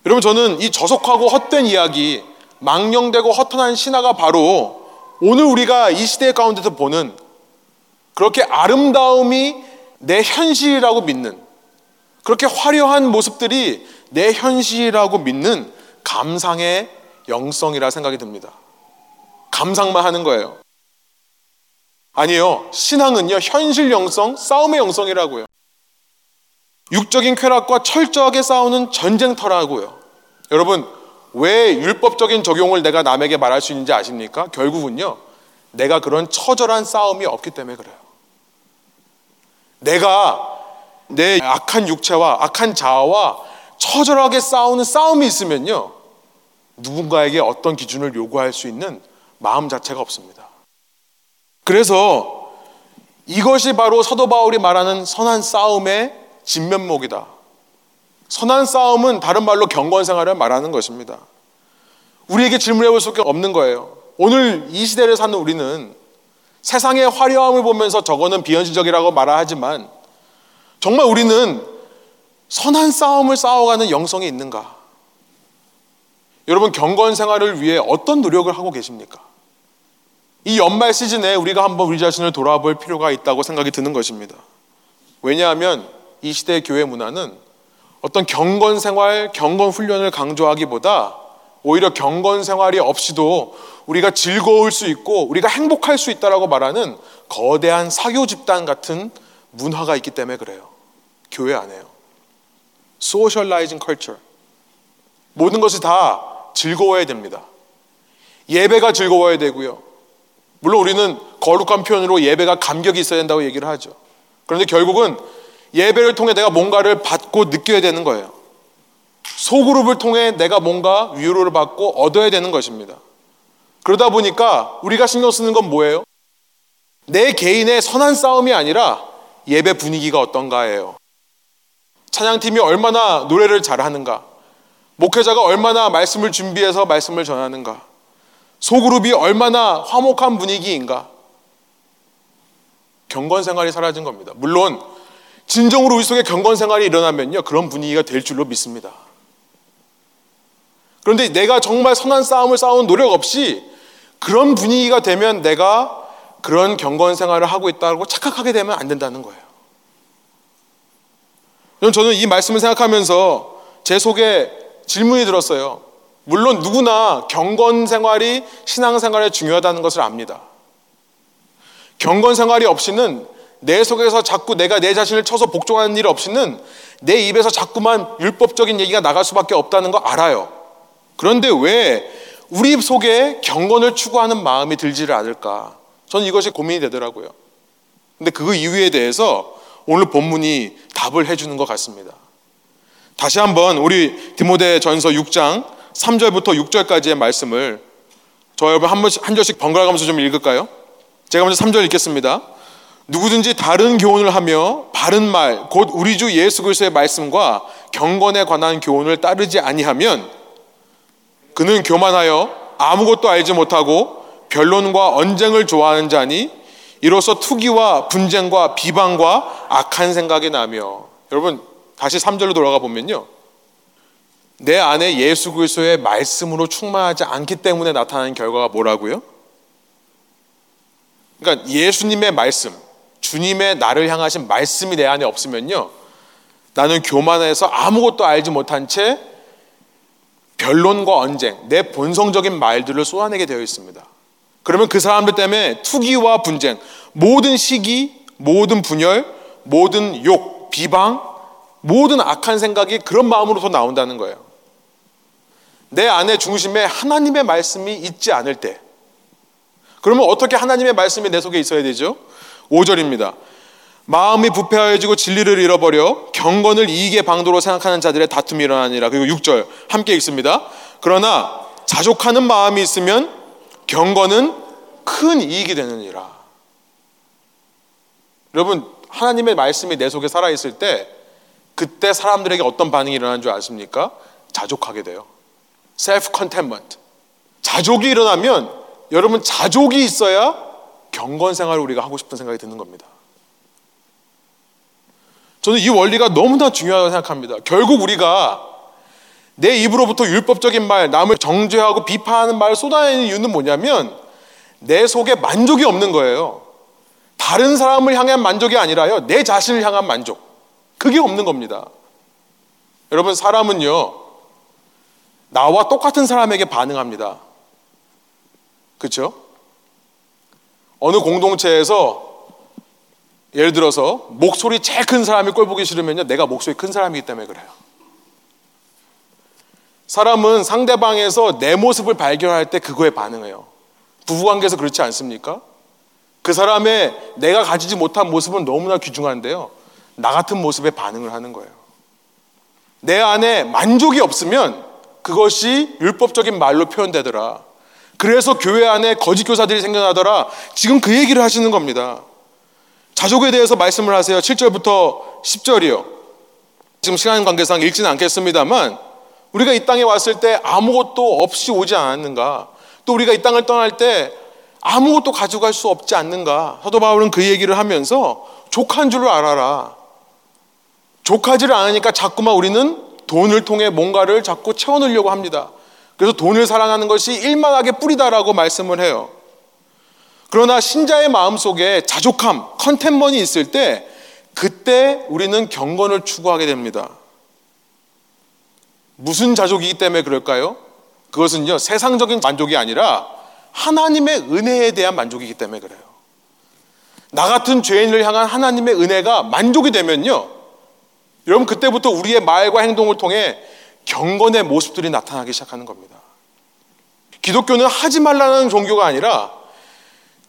여러분 저는 이 저속하고 헛된 이야기, 망령되고 허탄한 신화가 바로 오늘 우리가 이 시대 가운데서 보는 그렇게 아름다움이 내 현실이라고 믿는 그렇게 화려한 모습들이 내 현실이라고 믿는 감상의 영성이라 생각이 듭니다. 감상만 하는 거예요. 아니요. 신앙은요, 현실 영성, 싸움의 영성이라고요. 육적인 쾌락과 철저하게 싸우는 전쟁터라고요. 여러분, 왜 율법적인 적용을 내가 남에게 말할 수 있는지 아십니까? 결국은요, 내가 그런 처절한 싸움이 없기 때문에 그래요. 내가 내 악한 육체와 악한 자아와 처절하게 싸우는 싸움이 있으면요, 누군가에게 어떤 기준을 요구할 수 있는 마음 자체가 없습니다. 그래서 이것이 바로 사도 바울이 말하는 선한 싸움의 진면목이다. 선한 싸움은 다른 말로 경건 생활을 말하는 것입니다. 우리에게 질문해 볼 수밖에 없는 거예요. 오늘 이 시대를 사는 우리는 세상의 화려함을 보면서 저거는 비현실적이라고 말하지만 정말 우리는 선한 싸움을 싸워가는 영성이 있는가? 여러분 경건 생활을 위해 어떤 노력을 하고 계십니까? 이 연말 시즌에 우리가 한번 우리 자신을 돌아볼 필요가 있다고 생각이 드는 것입니다. 왜냐하면 이 시대의 교회 문화는 어떤 경건 생활, 경건 훈련을 강조하기보다 오히려 경건 생활이 없이도 우리가 즐거울 수 있고 우리가 행복할 수 있다라고 말하는 거대한 사교 집단 같은 문화가 있기 때문에 그래요. 교회 안에요. Socializing culture. 모든 것이 다 즐거워야 됩니다. 예배가 즐거워야 되고요. 물론 우리는 거룩한 표현으로 예배가 감격이 있어야 된다고 얘기를 하죠. 그런데 결국은 예배를 통해 내가 뭔가를 받고 느껴야 되는 거예요. 소그룹을 통해 내가 뭔가 위로를 받고 얻어야 되는 것입니다. 그러다 보니까 우리가 신경 쓰는 건 뭐예요? 내 개인의 선한 싸움이 아니라 예배 분위기가 어떤가예요. 찬양팀이 얼마나 노래를 잘하는가, 목회자가 얼마나 말씀을 준비해서 말씀을 전하는가, 소그룹이 얼마나 화목한 분위기인가? 경건 생활이 사라진 겁니다. 물론 진정으로 우리 속에 경건 생활이 일어나면요 그런 분위기가 될 줄로 믿습니다. 그런데 내가 정말 선한 싸움을 싸운 노력 없이 그런 분위기가 되면 내가 그런 경건 생활을 하고 있다고 착각하게 되면 안 된다는 거예요. 저는 이 말씀을 생각하면서 제 속에 질문이 들었어요. 물론 누구나 경건 생활이 신앙 생활에 중요하다는 것을 압니다. 경건 생활이 없이는 내 속에서 자꾸 내가 내 자신을 쳐서 복종하는 일 없이는 내 입에서 자꾸만 율법적인 얘기가 나갈 수밖에 없다는 거 알아요. 그런데 왜 우리 속에 경건을 추구하는 마음이 들지를 않을까? 저는 이것이 고민이 되더라고요. 근데 그 이유에 대해서 오늘 본문이 답을 해주는 것 같습니다. 다시 한번 우리 디모데 전서 6장 3절부터 6절까지의 말씀을 저 여러분 한, 번씩, 한 절씩 번갈아 가면서 좀 읽을까요? 제가 먼저 3절 읽겠습니다. 누구든지 다른 교훈을 하며 바른 말, 곧 우리 주 예수 그리스도의 말씀과 경건에 관한 교훈을 따르지 아니하면 그는 교만하여 아무것도 알지 못하고 변론과 언쟁을 좋아하는 자니 이로써 투기와 분쟁과 비방과 악한 생각이 나며 여러분 다시 3절로 돌아가 보면요. 내 안에 예수 그리스도의 말씀으로 충만하지 않기 때문에 나타나는 결과가 뭐라고요? 그러니까 예수님의 말씀, 주님의 나를 향하신 말씀이 내 안에 없으면요. 나는 교만해서 아무것도 알지 못한 채 변론과 언쟁, 내 본성적인 말들을 쏟아내게 되어 있습니다. 그러면 그 사람들 때문에 투기와 분쟁, 모든 시기, 모든 분열, 모든 욕, 비방, 모든 악한 생각이 그런 마음으로서 나온다는 거예요. 내 안에 중심에 하나님의 말씀이 있지 않을 때. 그러면 어떻게 하나님의 말씀이 내 속에 있어야 되죠? 5절입니다. 마음이 부패하여지고 진리를 잃어버려 경건을 이익의 방도로 생각하는 자들의 다툼이 일어나니라. 그리고 6절 함께 읽습니다. 그러나 자족하는 마음이 있으면 경건은 큰 이익이 되느니라. 여러분 하나님의 말씀이 내 속에 살아 있을 때 그때 사람들에게 어떤 반응이 일어나는 줄 아십니까? 자족하게 돼요. Self contentment. 자족이 일어나면 여러분 자족이 있어야 경건 생활을 우리가 하고 싶은 생각이 드는 겁니다. 저는 이 원리가 너무나 중요하다고 생각합니다. 결국 우리가 내 입으로부터 율법적인 말, 남을 정죄하고 비판하는 말을 쏟아내는 이유는 뭐냐면 내 속에 만족이 없는 거예요. 다른 사람을 향한 만족이 아니라요. 내 자신을 향한 만족. 그게 없는 겁니다. 여러분, 사람은요, 나와 똑같은 사람에게 반응합니다. 그렇죠? 어느 공동체에서 예를 들어서 목소리 제일 큰 사람이 꼴 보기 싫으면요 내가 목소리 큰 사람이기 때문에 그래요. 사람은 상대방에서 내 모습을 발견할 때 그거에 반응해요. 부부관계에서 그렇지 않습니까? 그 사람의 내가 가지지 못한 모습은 너무나 귀중한데요. 나 같은 모습에 반응을 하는 거예요. 내 안에 만족이 없으면 그것이 율법적인 말로 표현되더라. 그래서 교회 안에 거짓 교사들이 생겨나더라. 지금 그 얘기를 하시는 겁니다. 자족에 대해서 말씀을 하세요. 7절부터 10절이요. 지금 시간 관계상 읽지는 않겠습니다만 우리가 이 땅에 왔을 때 아무것도 없이 오지 않았는가? 또 우리가 이 땅을 떠날 때 아무것도 가져갈 수 없지 않는가? 사도 바울은 그 얘기를 하면서 족한 줄을 알아라. 족하지를 않으니까 자꾸만 우리는 돈을 통해 뭔가를 자꾸 채워넣으려고 합니다. 그래서 돈을 사랑하는 것이 일만하게 뿌리다라고 말씀을 해요. 그러나 신자의 마음 속에 자족함, 컨텐먼이 있을 때 그때 우리는 경건을 추구하게 됩니다. 무슨 자족이기 때문에 그럴까요? 그것은요, 세상적인 만족이 아니라 하나님의 은혜에 대한 만족이기 때문에 그래요. 나 같은 죄인을 향한 하나님의 은혜가 만족이 되면요, 여러분 그때부터 우리의 말과 행동을 통해 경건의 모습들이 나타나기 시작하는 겁니다. 기독교는 하지 말라는 종교가 아니라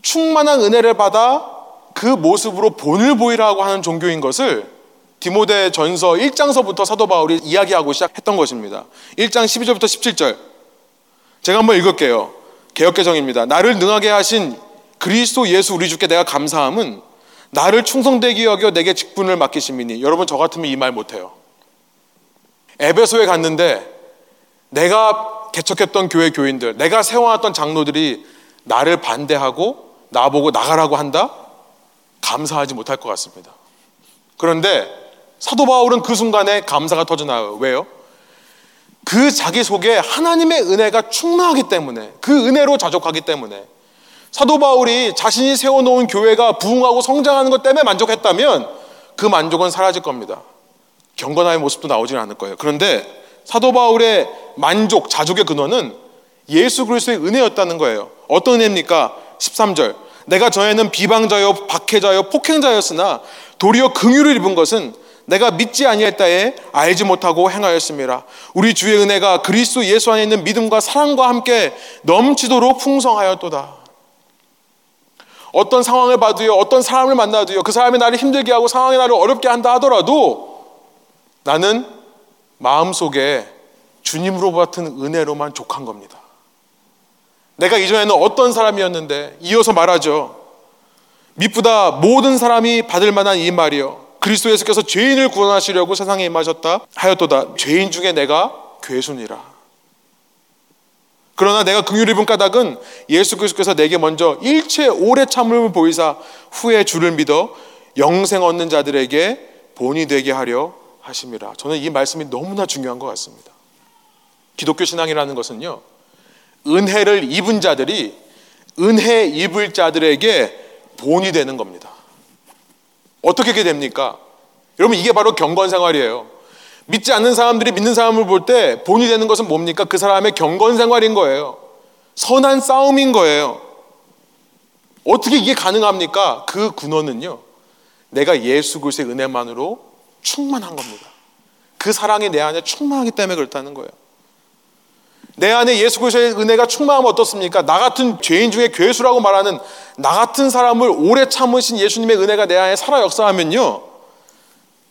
충만한 은혜를 받아 그 모습으로 본을 보이라고 하는 종교인 것을 디모데 전서 1장서부터 사도 바울이 이야기하고 시작했던 것입니다. 1장 12절부터 17절. 제가 한번 읽을게요. 개혁개정입니다. 나를 능하게 하신 그리스도 예수 우리 주께 내가 감사함은 나를 충성되게 여겨 내게 직분을 맡기심이니 여러분 저 같으면 이 말 못해요. 에베소에 갔는데 내가 개척했던 교회 교인들, 내가 세워놨던 장로들이 나를 반대하고 나보고 나가라고 한다? 감사하지 못할 것 같습니다. 그런데 사도 바울은 그 순간에 감사가 터져나와요. 왜요? 그 자기 속에 하나님의 은혜가 충만하기 때문에 그 은혜로 자족하기 때문에 사도 바울이 자신이 세워놓은 교회가 부흥하고 성장하는 것 때문에 만족했다면 그 만족은 사라질 겁니다. 경건함의 모습도 나오지는 않을 거예요. 그런데 사도 바울의 만족, 자족의 근원은 예수 그리스도의 은혜였다는 거예요. 어떤 은혜입니까? 13절. 내가 전에는 비방자요 박해자요 폭행자였으나 도리어 긍휼을 입은 것은 내가 믿지 아니했다에 알지 못하고 행하였습니다. 우리 주의 은혜가 그리스도 예수 안에 있는 믿음과 사랑과 함께 넘치도록 풍성하였도다. 어떤 상황을 봐도요, 어떤 사람을 만나도요, 그 사람이 나를 힘들게 하고 상황이 나를 어렵게 한다 하더라도 나는 마음속에 주님으로 같은 은혜로만 족한 겁니다. 내가 이전에는 어떤 사람이었는데 이어서 말하죠. 미쁘다 모든 사람이 받을 만한 이 말이요. 그리스도 예수께서 죄인을 구원하시려고 세상에 임하셨다 하였도다. 죄인 중에 내가 괴순이라. 그러나 내가 긍휼 입은 까닭은 예수 그리스도께서 내게 먼저 일체 오래 참음을 보이사 후에 주를 믿어 영생 얻는 자들에게 본이 되게 하려 하심이라. 저는 이 말씀이 너무나 중요한 것 같습니다. 기독교 신앙이라는 것은요. 은혜를 입은 자들이 은혜 입을 자들에게 본이 되는 겁니다. 어떻게 됩니까? 여러분 이게 바로 경건 생활이에요. 믿지 않는 사람들이 믿는 사람을 볼 때 본이 되는 것은 뭡니까? 그 사람의 경건 생활인 거예요. 선한 싸움인 거예요. 어떻게 이게 가능합니까? 그 근원은요. 내가 예수 그리스도의 은혜만으로 충만한 겁니다. 그 사랑이 내 안에 충만하기 때문에 그렇다는 거예요. 내 안에 예수 그리스도의 은혜가 충만하면 어떻습니까? 나 같은 죄인 중에 괴수라고 말하는 나 같은 사람을 오래 참으신 예수님의 은혜가 내 안에 살아 역사하면요.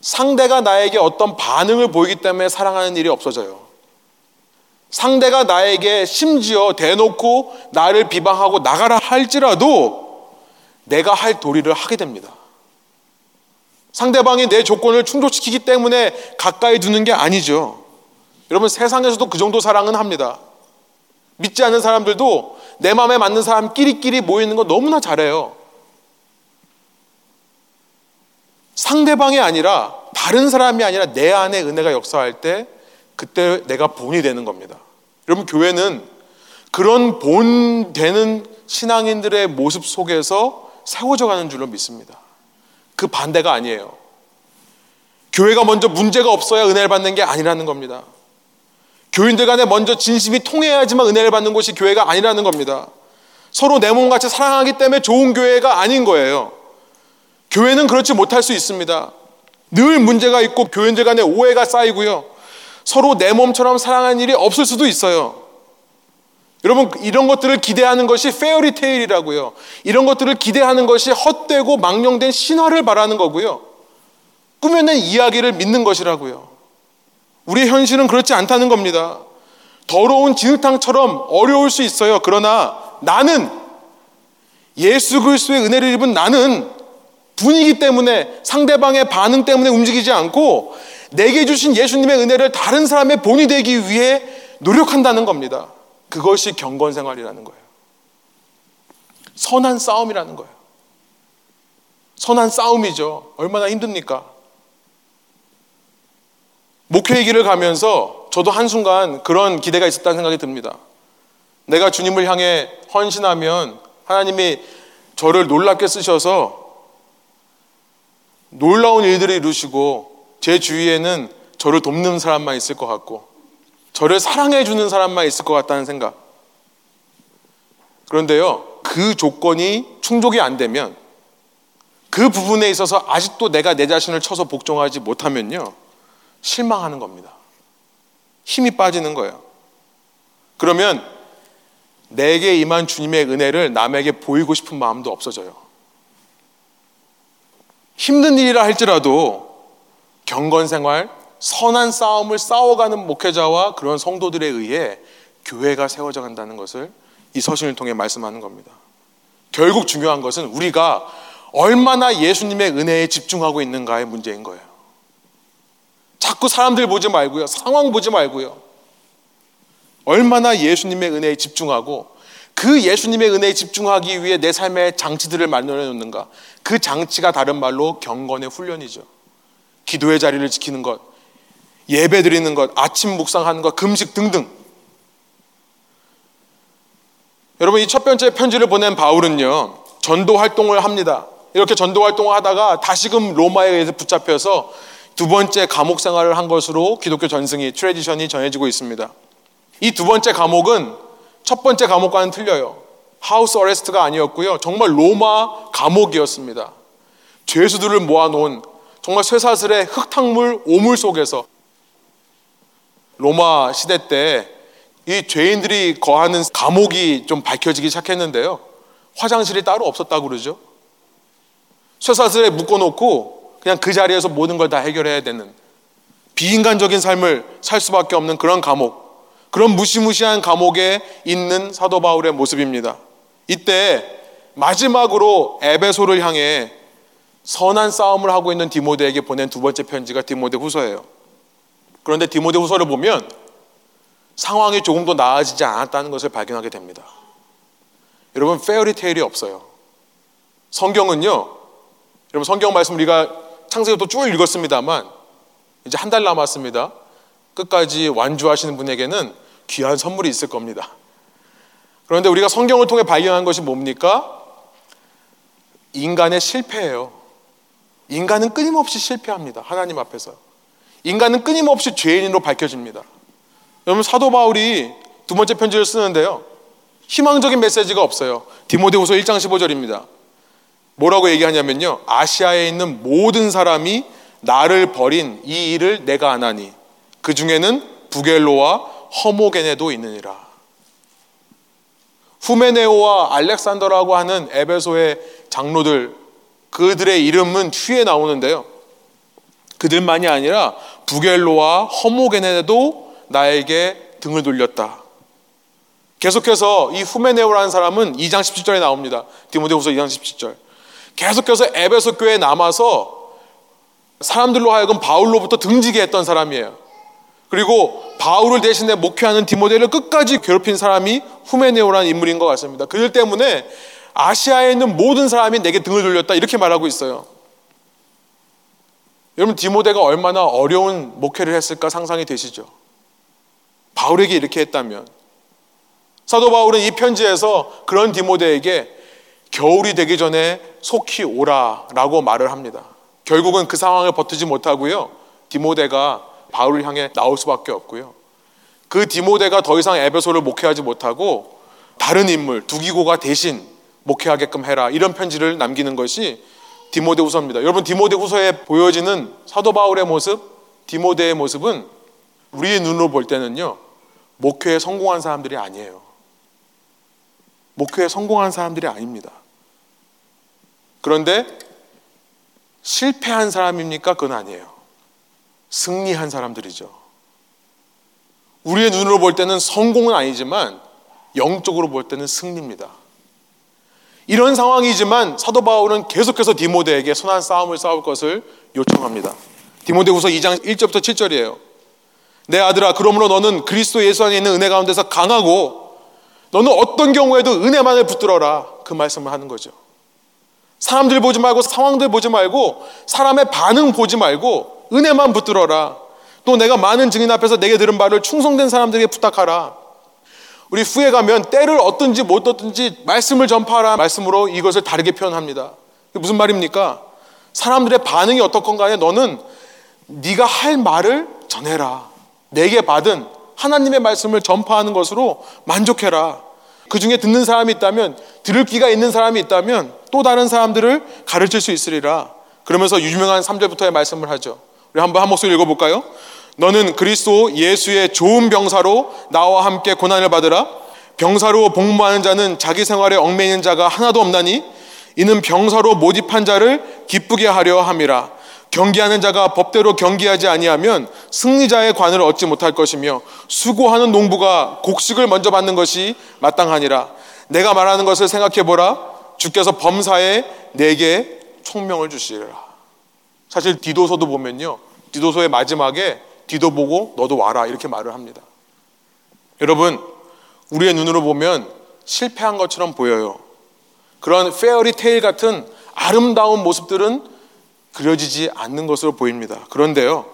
상대가 나에게 어떤 반응을 보이기 때문에 사랑하는 일이 없어져요. 상대가 나에게 심지어 대놓고 나를 비방하고 나가라 할지라도 내가 할 도리를 하게 됩니다. 상대방이 내 조건을 충족시키기 때문에 가까이 두는 게 아니죠. 여러분 세상에서도 그 정도 사랑은 합니다. 믿지 않는 사람들도 내 마음에 맞는 사람끼리끼리 모이는 거 너무나 잘해요. 상대방이 아니라 다른 사람이 아니라 내 안에 은혜가 역사할 때 그때 내가 본이 되는 겁니다. 여러분 교회는 그런 본 되는 신앙인들의 모습 속에서 세워져 가는 줄로 믿습니다. 그 반대가 아니에요. 교회가 먼저 문제가 없어야 은혜를 받는 게 아니라는 겁니다. 교인들 간에 먼저 진심이 통해야지만 은혜를 받는 곳이 교회가 아니라는 겁니다. 서로 내 몸같이 사랑하기 때문에 좋은 교회가 아닌 거예요. 교회는 그렇지 못할 수 있습니다. 늘 문제가 있고 교인들 간에 오해가 쌓이고요. 서로 내 몸처럼 사랑하는 일이 없을 수도 있어요. 여러분 이런 것들을 기대하는 것이 페어리테일이라고요. 이런 것들을 기대하는 것이 헛되고 망령된 신화를 바라는 거고요. 꾸며낸 이야기를 믿는 것이라고요. 우리의 현실은 그렇지 않다는 겁니다. 더러운 진흙탕처럼 어려울 수 있어요. 그러나 나는 예수 그리스도의 은혜를 입은 나는 분위기 때문에 상대방의 반응 때문에 움직이지 않고 내게 주신 예수님의 은혜를 다른 사람의 본이 되기 위해 노력한다는 겁니다. 그것이 경건 생활이라는 거예요. 선한 싸움이라는 거예요. 선한 싸움이죠. 얼마나 힘듭니까? 목회의 길을 가면서 저도 한순간 그런 기대가 있었다는 생각이 듭니다. 내가 주님을 향해 헌신하면 하나님이 저를 놀랍게 쓰셔서 놀라운 일들을 이루시고 제 주위에는 저를 돕는 사람만 있을 것 같고 저를 사랑해 주는 사람만 있을 것 같다는 생각. 그런데요, 그 조건이 충족이 안 되면 그 부분에 있어서 아직도 내가 내 자신을 쳐서 복종하지 못하면요, 실망하는 겁니다. 힘이 빠지는 거예요. 그러면 내게 임한 주님의 은혜를 남에게 보이고 싶은 마음도 없어져요. 힘든 일이라 할지라도 경건 생활, 선한 싸움을 싸워가는 목회자와 그런 성도들에 의해 교회가 세워져 간다는 것을 이 서신을 통해 말씀하는 겁니다. 결국 중요한 것은 우리가 얼마나 예수님의 은혜에 집중하고 있는가의 문제인 거예요. 자꾸 사람들 보지 말고요. 상황 보지 말고요. 얼마나 예수님의 은혜에 집중하고 그 예수님의 은혜에 집중하기 위해 내 삶의 장치들을 마련해 놓는가. 그 장치가 다른 말로 경건의 훈련이죠. 기도의 자리를 지키는 것, 예배 드리는 것, 아침 묵상하는 것, 금식 등등. 여러분, 이 첫 번째 편지를 보낸 바울은요, 전도 활동을 합니다. 이렇게 전도 활동을 하다가 다시금 로마에 의해서 붙잡혀서 두 번째 감옥 생활을 한 것으로 기독교 전승이 tradition이 전해지고 있습니다. 이 두 번째 감옥은 첫 번째 감옥과는 틀려요. 하우스 어레스트가 아니었고요. 정말 로마 감옥이었습니다. 죄수들을 모아놓은 정말 쇠사슬의 흙탕물 오물 속에서 로마 시대 때 이 죄인들이 거하는 감옥이 좀 밝혀지기 시작했는데요. 화장실이 따로 없었다고 그러죠. 쇠사슬에 묶어놓고 그냥 그 자리에서 모든 걸 다 해결해야 되는 비인간적인 삶을 살 수밖에 없는 그런 감옥, 그런 무시무시한 감옥에 있는 사도 바울의 모습입니다. 이때 마지막으로 에베소를 향해 선한 싸움을 하고 있는 디모데에게 보낸 두 번째 편지가 디모데 후서예요. 그런데 디모데 후서를 보면 상황이 조금 더 나아지지 않았다는 것을 발견하게 됩니다. 여러분, 페어리테일이 없어요. 성경은요, 여러분, 성경 말씀 우리가 창세기부터 쭉 읽었습니다만, 이제 한 달 남았습니다. 끝까지 완주하시는 분에게는 귀한 선물이 있을 겁니다. 그런데 우리가 성경을 통해 발견한 것이 뭡니까? 인간의 실패예요. 인간은 끊임없이 실패합니다. 하나님 앞에서. 인간은 끊임없이 죄인으로 밝혀집니다. 여러분 사도 바울이 두 번째 편지를 쓰는데요. 희망적인 메시지가 없어요. 디모데후서 1장 15절입니다. 뭐라고 얘기하냐면요. 아시아에 있는 모든 사람이 나를 버린 이 일을 내가 안 하니 그 중에는 부겔로와 허모게네도 있느니라. 후메네오와 알렉산더라고 하는 에베소의 장로들 그들의 이름은 뒤에 나오는데요. 그들만이 아니라 부겔로와 허모게네도 나에게 등을 돌렸다. 계속해서 이 후메네오라는 사람은 2장 17절에 나옵니다. 디모데후서 2장 17절. 계속해서 에베소 교회에 남아서 사람들로 하여금 바울로부터 등지게 했던 사람이에요. 그리고 바울을 대신해 목회하는 디모데를 끝까지 괴롭힌 사람이 후메네오라는 인물인 것 같습니다. 그들 때문에 아시아에 있는 모든 사람이 내게 등을 돌렸다 이렇게 말하고 있어요. 여러분 디모데가 얼마나 어려운 목회를 했을까 상상이 되시죠? 바울에게 이렇게 했다면 사도 바울은 이 편지에서 그런 디모데에게 겨울이 되기 전에 속히 오라라고 말을 합니다. 결국은 그 상황을 버티지 못하고요. 디모데가 바울을 향해 나올 수밖에 없고요. 그 디모데가 더 이상 에베소를 목회하지 못하고 다른 인물 두기고가 대신 목회하게끔 해라 이런 편지를 남기는 것이 디모데 후서입니다. 여러분 디모데 후서에 보여지는 사도 바울의 모습, 디모데의 모습은 우리의 눈으로 볼 때는요 목회에 성공한 사람들이 아니에요. 목회에 성공한 사람들이 아닙니다. 그런데 실패한 사람입니까? 그건 아니에요. 승리한 사람들이죠. 우리의 눈으로 볼 때는 성공은 아니지만 영적으로 볼 때는 승리입니다. 이런 상황이지만 사도 바울은 계속해서 디모데에게 선한 싸움을 싸울 것을 요청합니다. 디모데후서 2장 1절부터 7절이에요. 내 아들아 그러므로 너는 그리스도 예수 안에 있는 은혜 가운데서 강하고 너는 어떤 경우에도 은혜만을 붙들어라 그 말씀을 하는 거죠. 사람들 보지 말고 상황들 보지 말고 사람의 반응 보지 말고 은혜만 붙들어라. 또 내가 많은 증인 앞에서 내게 들은 바를 충성된 사람들에게 부탁하라. 우리 후에 가면 때를 얻든지 못 얻든지 말씀을 전파하라 말씀으로 이것을 다르게 표현합니다. 무슨 말입니까? 사람들의 반응이 어떻건 간에 너는 네가 할 말을 전해라. 내게 받은 하나님의 말씀을 전파하는 것으로 만족해라. 그 중에 듣는 사람이 있다면, 들을 귀가 있는 사람이 있다면 또 다른 사람들을 가르칠 수 있으리라. 그러면서 유명한 3절부터의 말씀을 하죠. 우리 한번 한 목소리 읽어볼까요? 너는 그리스도 예수의 좋은 병사로 나와 함께 고난을 받으라. 병사로 복무하는 자는 자기 생활에 얽매이는 자가 하나도 없나니 이는 병사로 모집한 자를 기쁘게 하려 함이라. 경기하는 자가 법대로 경기하지 아니하면 승리자의 관을 얻지 못할 것이며 수고하는 농부가 곡식을 먼저 받는 것이 마땅하니라. 내가 말하는 것을 생각해 보라. 주께서 범사에 내게 총명을 주시리라. 사실 디도서도 보면요. 디도서의 마지막에 디도 보고 너도 와라 이렇게 말을 합니다. 여러분, 우리의 눈으로 보면 실패한 것처럼 보여요. 그런 페어리 테일 같은 아름다운 모습들은 그려지지 않는 것으로 보입니다. 그런데요,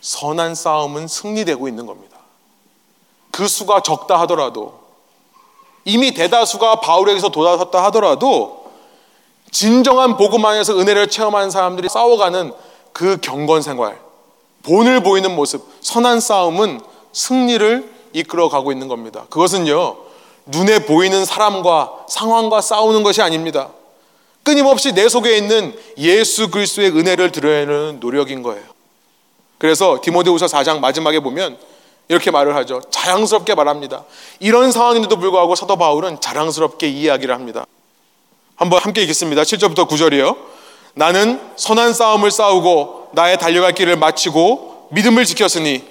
선한 싸움은 승리되고 있는 겁니다. 그 수가 적다 하더라도 이미 대다수가 바울에게서 돌아섰다 하더라도 진정한 복음 안에서 은혜를 체험한 사람들이 싸워가는 그 경건 생활, 본을 보이는 모습, 선한 싸움은 승리를 이끌어 가고 있는 겁니다. 그것은요, 눈에 보이는 사람과 상황과 싸우는 것이 아닙니다. 끊임없이 내 속에 있는 예수 그리스도의 은혜를 드러내는 노력인 거예요. 그래서 디모데후서 4장 마지막에 보면 이렇게 말을 하죠. 자랑스럽게 말합니다. 이런 상황인데도 불구하고 사도 바울은 자랑스럽게 이야기를 합니다. 한번 함께 읽겠습니다. 7절부터 9절이요. 나는 선한 싸움을 싸우고 나의 달려갈 길을 마치고 믿음을 지켰으니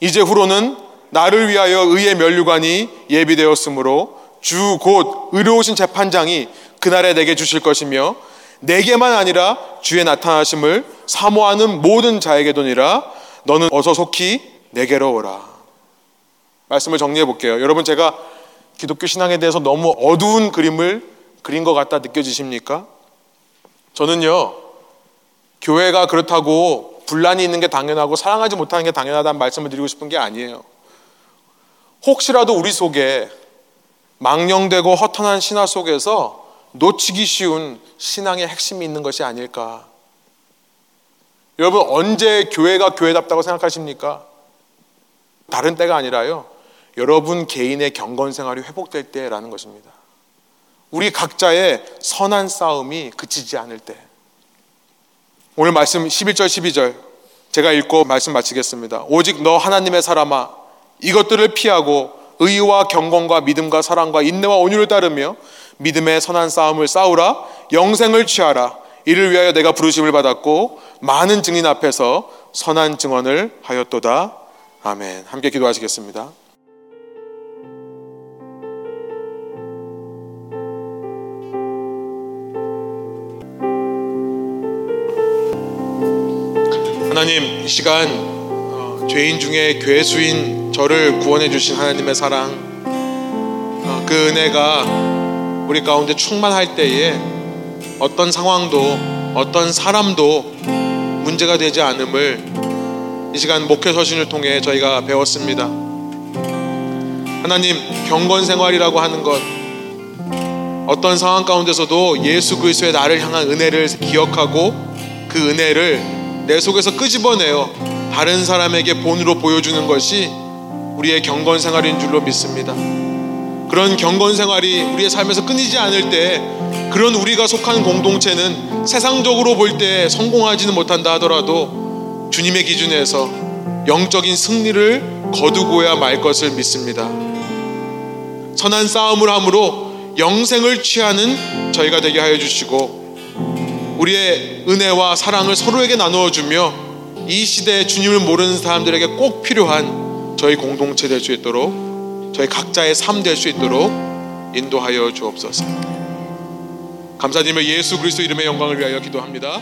이제 후로는 나를 위하여 의의 면류관이 예비되었으므로 주 곧 의로우신 재판장이 그날에 내게 주실 것이며 내게만 아니라 주의 나타나심을 사모하는 모든 자에게도니라 너는 어서 속히 내게로 오라. 말씀을 정리해 볼게요. 여러분 제가 기독교 신앙에 대해서 너무 어두운 그림을 그린 것 같다 느껴지십니까? 저는요 교회가 그렇다고 분란이 있는 게 당연하고 사랑하지 못하는 게 당연하다는 말씀을 드리고 싶은 게 아니에요. 혹시라도 우리 속에 망령되고 허탄한 신화 속에서 놓치기 쉬운 신앙의 핵심이 있는 것이 아닐까. 여러분, 언제 교회가 교회답다고 생각하십니까? 다른 때가 아니라요. 여러분 개인의 경건 생활이 회복될 때라는 것입니다. 우리 각자의 선한 싸움이 그치지 않을 때. 오늘 말씀 11절, 12절. 제가 읽고 말씀 마치겠습니다. 오직 너 하나님의 사람아, 이것들을 피하고 의와 경건과 믿음과 사랑과 인내와 온유를 따르며 믿음의 선한 싸움을 싸우라 영생을 취하라 이를 위하여 내가 부르심을 받았고 많은 증인 앞에서 선한 증언을 하였도다 아멘 함께 기도하시겠습니다 하나님 이 시간 어, 죄인 중에 괴수인 저를 구원해 주신 하나님의 사랑 어, 그 은혜가 우리 가운데 충만할 때에 어떤 상황도 어떤 사람도 문제가 되지 않음을 이 시간 목회 서신을 통해 저희가 배웠습니다. 하나님 경건 생활이라고 하는 것 어떤 상황 가운데서도 예수 그리스도의 나를 향한 은혜를 기억하고 그 은혜를 내 속에서 끄집어내어 다른 사람에게 본으로 보여주는 것이 우리의 경건 생활인 줄로 믿습니다. 그런 경건 생활이 우리의 삶에서 끊이지 않을 때 그런 우리가 속한 공동체는 세상적으로 볼 때 성공하지는 못한다 하더라도 주님의 기준에서 영적인 승리를 거두고야 말 것을 믿습니다. 선한 싸움을 함으로 영생을 취하는 저희가 되게 하여 주시고 우리의 은혜와 사랑을 서로에게 나누어 주며 이 시대에 주님을 모르는 사람들에게 꼭 필요한 저희 공동체 될 수 있도록 저희 각자의 삶 될 수 있도록 인도하여 주옵소서. 감사드리며 예수 그리스도 이름의 영광을 위하여 기도합니다.